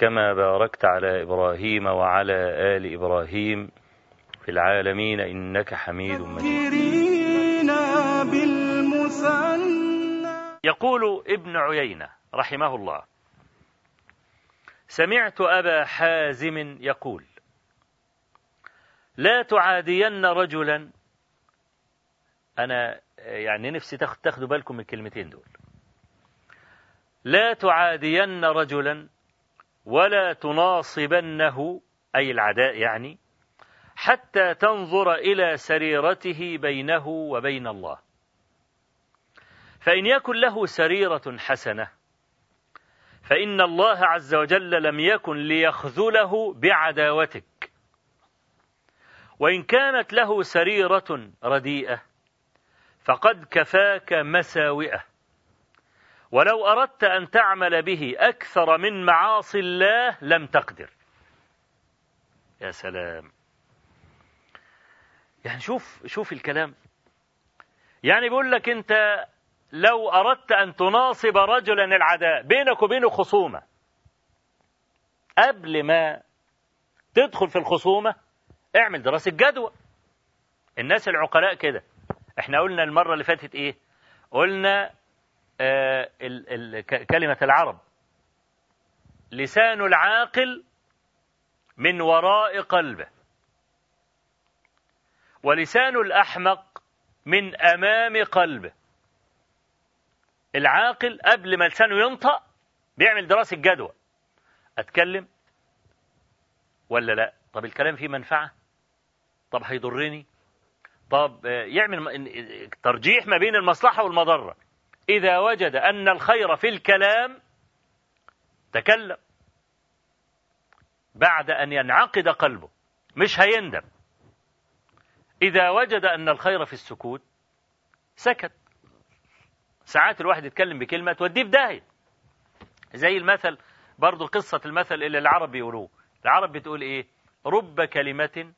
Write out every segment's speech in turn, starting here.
كما باركت على إبراهيم وعلى آل إبراهيم في العالمين إنك حميد مجيد. يقول ابن عيينة رحمه الله سمعت أبا حازم يقول لا تعادين رجلا. أنا يعني نفسي تاخدوا بالكم من الكلمتين دول. لا تعادين رجلا. ولا تناصبنه أي العداء يعني حتى تنظر إلى سريرته بينه وبين الله. فإن يكن له سريرة حسنة فإن الله عز وجل لم يكن ليخذله بعداوتك. وإن كانت له سريرة رديئة فقد كفاك مساوئه. ولو أردت أن تعمل به أكثر من معاصي الله لم تقدر. يا سلام. يعني شوف شوف الكلام. يعني بيقول لك أنت لو أردت أن تناصب رجلا العداء بينك وبينه خصومة قبل ما تدخل في الخصومة اعمل دراسة جدوى. الناس العقلاء كده. إحنا قلنا المرة اللي فاتت إيه؟ قلنا كلمة العرب. لسان العاقل من وراء قلبه. ولسان الأحمق من أمام قلبه. العاقل قبل ما لسانه ينطق بيعمل دراسة جدوى. أتكلم ولا لا؟ طب الكلام فيه منفعة؟ طب هيضرني؟ طب يعمل ترجيح ما بين المصلحة والمضرة. إذا وجد أن الخير في الكلام تكلم. بعد أن ينعقد قلبه مش هيندم. إذا وجد أن الخير في السكوت سكت. ساعات الواحد يتكلم بكلمة توديه في داهية. زي المثل برضو قصة المثل اللي العرب بيقولوه العرب بتقول إيه؟ رب كلمة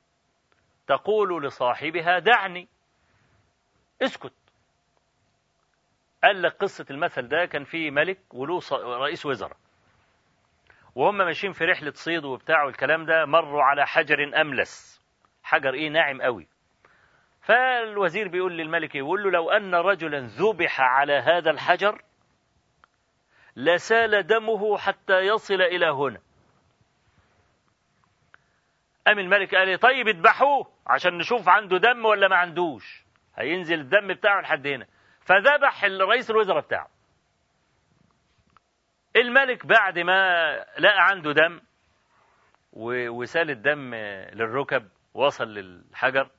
تقول لصاحبها دعني. اسكت. قال لك قصة المثل ده كان في ملك وله رئيس وزراء. وهم ماشيين في رحلة صيد وبتاع والكلام ده مروا على حجر أملس. حجر إيه؟ ناعم قوي. فالوزير بيقول للملك يقول له لو أن رجلا ذبح على هذا الحجر لسال دمه حتى يصل إلى هنا. قام الملك قال لي طيب اذبحوه عشان نشوف عنده دم ولا ما عندوش. هينزل الدم بتاعه لحد هنا. فذبح الرئيس الوزراء بتاعه. الملك بعد ما لقى عنده دم وسال الدم للركب وصل للحجر.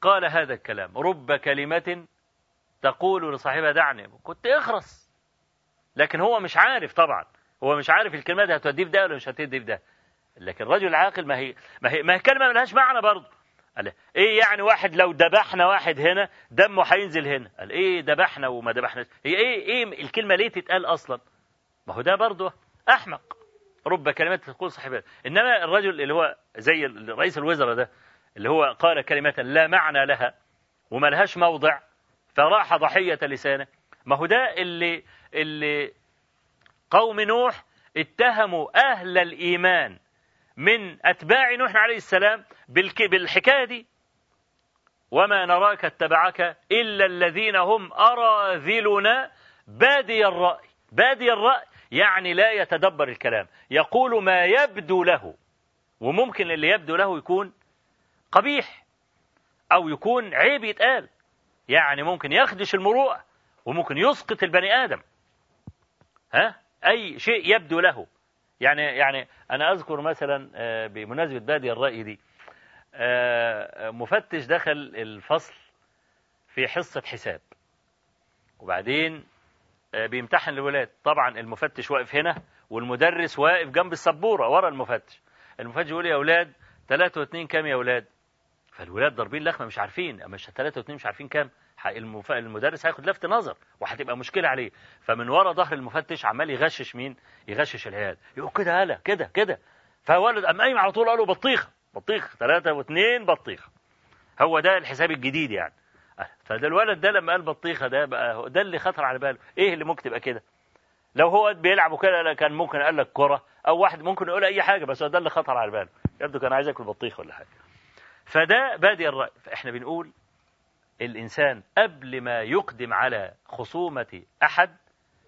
قال هذا الكلام رب كلمة تقول لصاحبها دعني. كنت اخرس. لكن هو مش عارف طبعا. هو مش عارف الكلمة دي هتوديه في ده ولا مش هتوديه في ده لكن الرجل العاقل ما هي ما هي ما هي كلمة ملهاش معنى برضه. قال إيه يعني واحد لو ذبحنا واحد هنا دمه هينزل هنا؟ قال إيه ذبحنا وما ذبحناش؟ هي إيه إيه الكلمة ليه تتقال أصلا؟ ما هو ده برضه أحمق. رب كلمات تقول صاحبها. إنما الرجل اللي هو زي رئيس الوزراء ده اللي هو قال كلمة لا معنى لها وما لهاش موضع فراح ضحية لسانه. ما هو ده اللي اللي قوم نوح اتهموا أهل الإيمان من أتباع نوح عليه السلام بالحكاية دي. وما نراك اتبعك إلا الذين هم أراذلنا. بادي الرأي بادي الرأي يعني لا يتدبر الكلام. يقول ما يبدو له وممكن اللي يبدو له يكون قبيح أو يكون عيب يتقال. يعني ممكن يخدش المروءة وممكن يسقط البني آدم. ها؟ أي شيء يبدو له. يعني يعني أنا أذكر مثلا آه، بمناسبة بادي الرأي دي آه، مفتش دخل الفصل في حصة حساب. وبعدين آه، بيمتحن الولاد طبعا المفتش واقف هنا والمدرس واقف جنب السبورة ورا المفتش. المفتش يقول يا أولاد ثلاثة واثنين كام يا أولاد؟ فالولاد ضاربين لخمة مش عارفين. مش ثلاثة واثنين مش عارفين كام؟ المدرس هياخد لفت نظر وهتبقى مشكلة عليه. فمن ورا ظهر المفتش عمال يغشش مين؟ يغشش العيال. يقول كده هلا كده كده. فولد قام قايم على طول قال له بطيخة بطيخ ثلاثة واثنين بطيخة. هو ده الحساب الجديد يعني. فده الولد ده لما قال بطيخة ده بقى ده اللي خطر على باله. إيه اللي ممكن تبقى كده؟ لو هو بيلعب وكده كان ممكن قال لك كرة أو واحد ممكن يقول أي حاجة بس ده اللي خطر على باله. يبدو كان عايز ياكل بطيخ ولا حاجة. فده بادي الرأي. فإحنا بنقول الإنسان قبل ما يقدم على خصومة أحد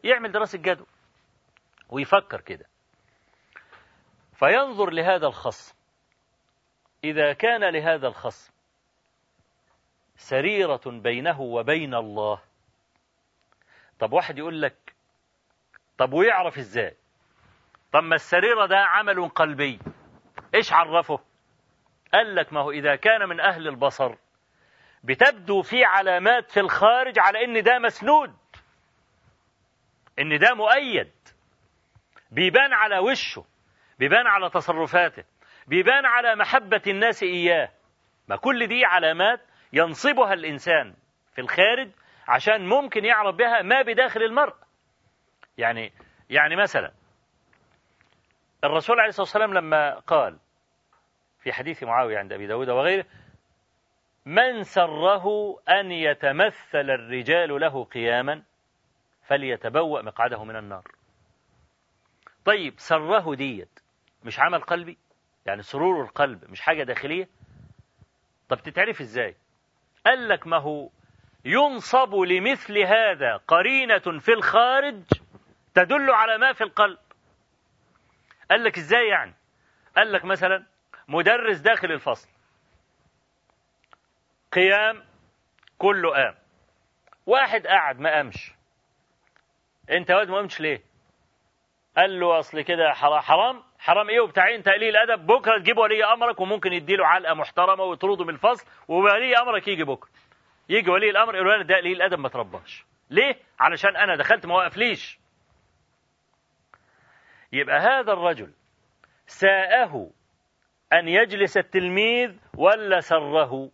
يعمل دراسة جدوى ويفكر كده. فينظر لهذا الخصم. إذا كان لهذا الخصم سريرة بينه وبين الله طب واحد يقول لك طب ويعرف إزاي؟ طب ما السريرة ده عمل قلبي إيش عرفه؟ قال لك ما هو إذا كان من أهل البصر بتبدو في علامات في الخارج على إن ده مسنود. إن ده مؤيد. بيبان على وشه. بيبان على تصرفاته. بيبان على محبة الناس إياه. ما كل دي علامات ينصبها الإنسان في الخارج عشان ممكن يعرف بها ما بداخل المرء. يعني يعني مثلا الرسول عليه الصلاة والسلام لما قال في حديث معاوية عند أبي داود وغيره من سره أن يتمثل الرجال له قياما فليتبوأ مقعده من النار. طيب سره ديت مش عمل قلبي؟ يعني سرور القلب مش حاجة داخلية؟ طب تتعرف إزاي؟ قال لك ما هو ينصب لمثل هذا قرينة في الخارج تدل على ما في القلب. قال لك إزاي يعني؟ قال لك مثلا مدرس داخل الفصل قيام كله قام. واحد قعد ما قامش. انت واد ما قمتش ليه؟ قال له اصل كده حرام حرام إيه وبتاعين تقليل ادب بكرة تجيب ولي أمرك وممكن يديله علقة محترمة ويطرده من الفصل وولي أمرك يجي بكرة. يجي ولي الأمر يقول له ده قليل الأدب ما ترباش. ليه؟ علشان أنا دخلت ما وقفليش. يبقى هذا الرجل ساءه أن يجلس التلميذ ولا سره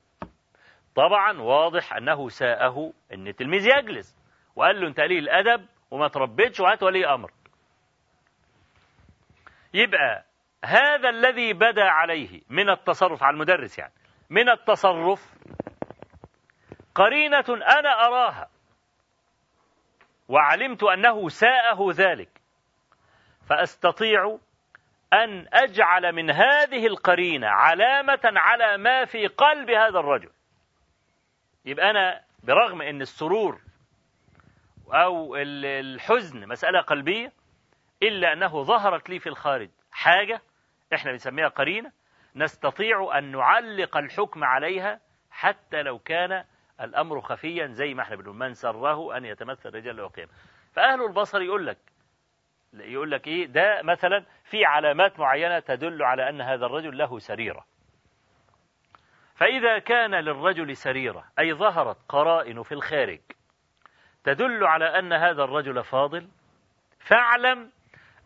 طبعا واضح أنه ساءه أن التلميذ يجلس. وقال له أنت قليل الأدب وما تربيتش وهات ولي أمر. يبقى هذا الذي بدا عليه من التصرف على المدرس يعني من التصرف قرينة أنا أراها وعلمت أنه ساءه ذلك فأستطيع أن أجعل من هذه القرينة علامة على ما في قلب هذا الرجل. يبقى أنا برغم أن السرور أو الحزن مسألة قلبية إلا أنه ظهرت لي في الخارج حاجة إحنا بنسميها قرينة نستطيع أن نعلق الحكم عليها حتى لو كان الأمر خفيا زي ما إحنا بنقول من سره أن يتمثل رجال قيم فأهل البصر يقول لك يقول لك إيه؟ ده مثلا في علامات معينة تدل على أن هذا الرجل له سريرة. فإذا كان للرجل سريرة أي ظهرت قرائن في الخارج تدل على أن هذا الرجل فاضل؟ فاعلم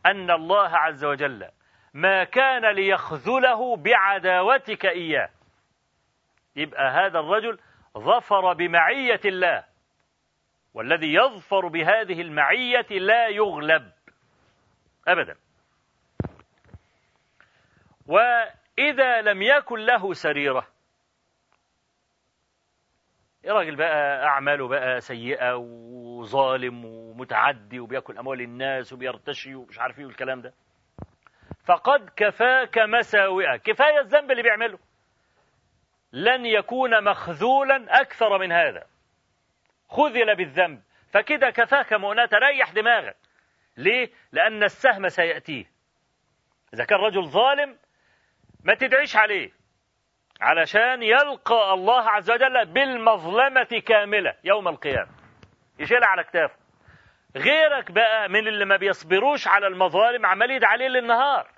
أن الله عز وجل ما كان ليخذله بعداوتك إياه. يبقى هذا الرجل ظفر بمعية الله والذي يظفر بهذه المعية لا يغلب أبدا. وإذا لم يكن له سريرة راجل بقى أعماله بقى سيئة وظالم ومتعدي وبياكل أموال الناس وبيرتشي ومش عارف إيه والكلام ده؟ فقد كفاك مساوئة كفاية الذنب اللي بيعمله. لن يكون مخذولا أكثر من هذا. خذل بالذنب. فكده كفاك مؤنة. ريح دماغك. ليه؟ لأن السهم سيأتيه. إذا كان رجل ظالم ما تدعيش عليه. علشان يلقى الله عز وجل بالمظلمة كاملة يوم القيامة. يشيلها على كتافه غيرك بقى من اللي ما بيصبروش على المظالم عمال يدعي عليه للنهار.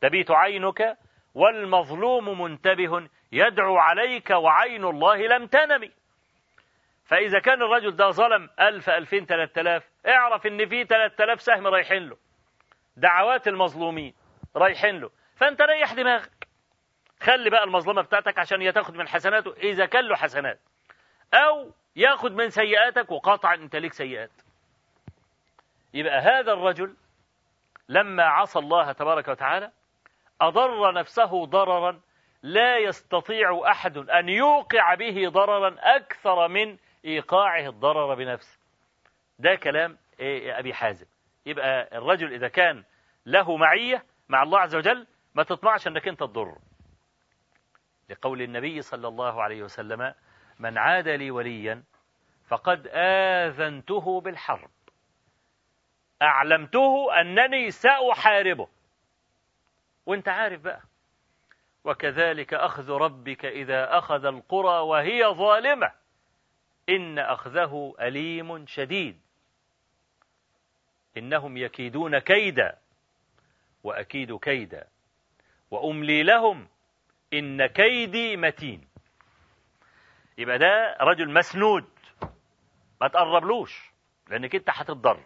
تبيت عينك والمظلوم منتبه يدعو عليك وعين الله لم تنم. فإذا كان الرجل ده ظلم ألف ألفين ثلاثة آلاف اعرف إن في ثلاثة آلاف سهم رايحين له. دعوات المظلومين رايحين له. فأنت ريح دماغك. خلي بقى المظلمة بتاعتك عشان يتاخد من حسناته إذا كان له حسنات. أو ياخد من سيئاتك وقطعا أنت ليك سيئات. يبقى هذا الرجل لما عصى الله تبارك وتعالى أضر نفسه ضررا لا يستطيع أحد أن يوقع به ضررا أكثر من إيقاعه الضرر بنفسه. ده كلام أبي حازم. يبقى الرجل إذا كان له معية مع الله عز وجل ما تطمعش أنك أنت تضر لقول النبي صلى الله عليه وسلم من عاد لي وليا فقد آذنته بالحرب. أعلمته أنني سأحاربه. وأنت عارف بقى. وكذلك أخذ ربك إذا أخذ القرى وهي ظالمة. إن أخذه أليم شديد. إنهم يكيدون كيدا وأكيد كيدا. وأملي لهم إن كيدي متين. يبقى ده رجل مسنود. ما تقربلوش لأنك أنت هتتضر.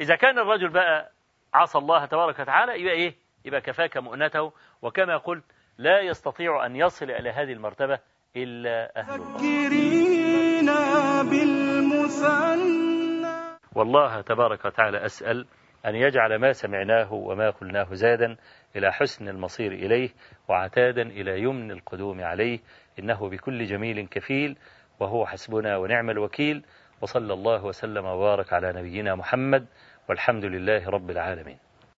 إذا كان الرجل بقى عصى الله تبارك وتعالى يبقى إيه؟ يبقى كفاك مؤنته وكما قلت لا يستطيع أن يصل إلى هذه المرتبة إلا أهل الله والله تبارك وتعالى أسأل أن يجعل ما سمعناه وما قلناه زادا إلى حسن المصير إليه وعتادا إلى يمن القدوم عليه إنه بكل جميل كفيل وهو حسبنا ونعم الوكيل وصلى الله وسلم وبارك على نبينا محمد والحمد لله رب العالمين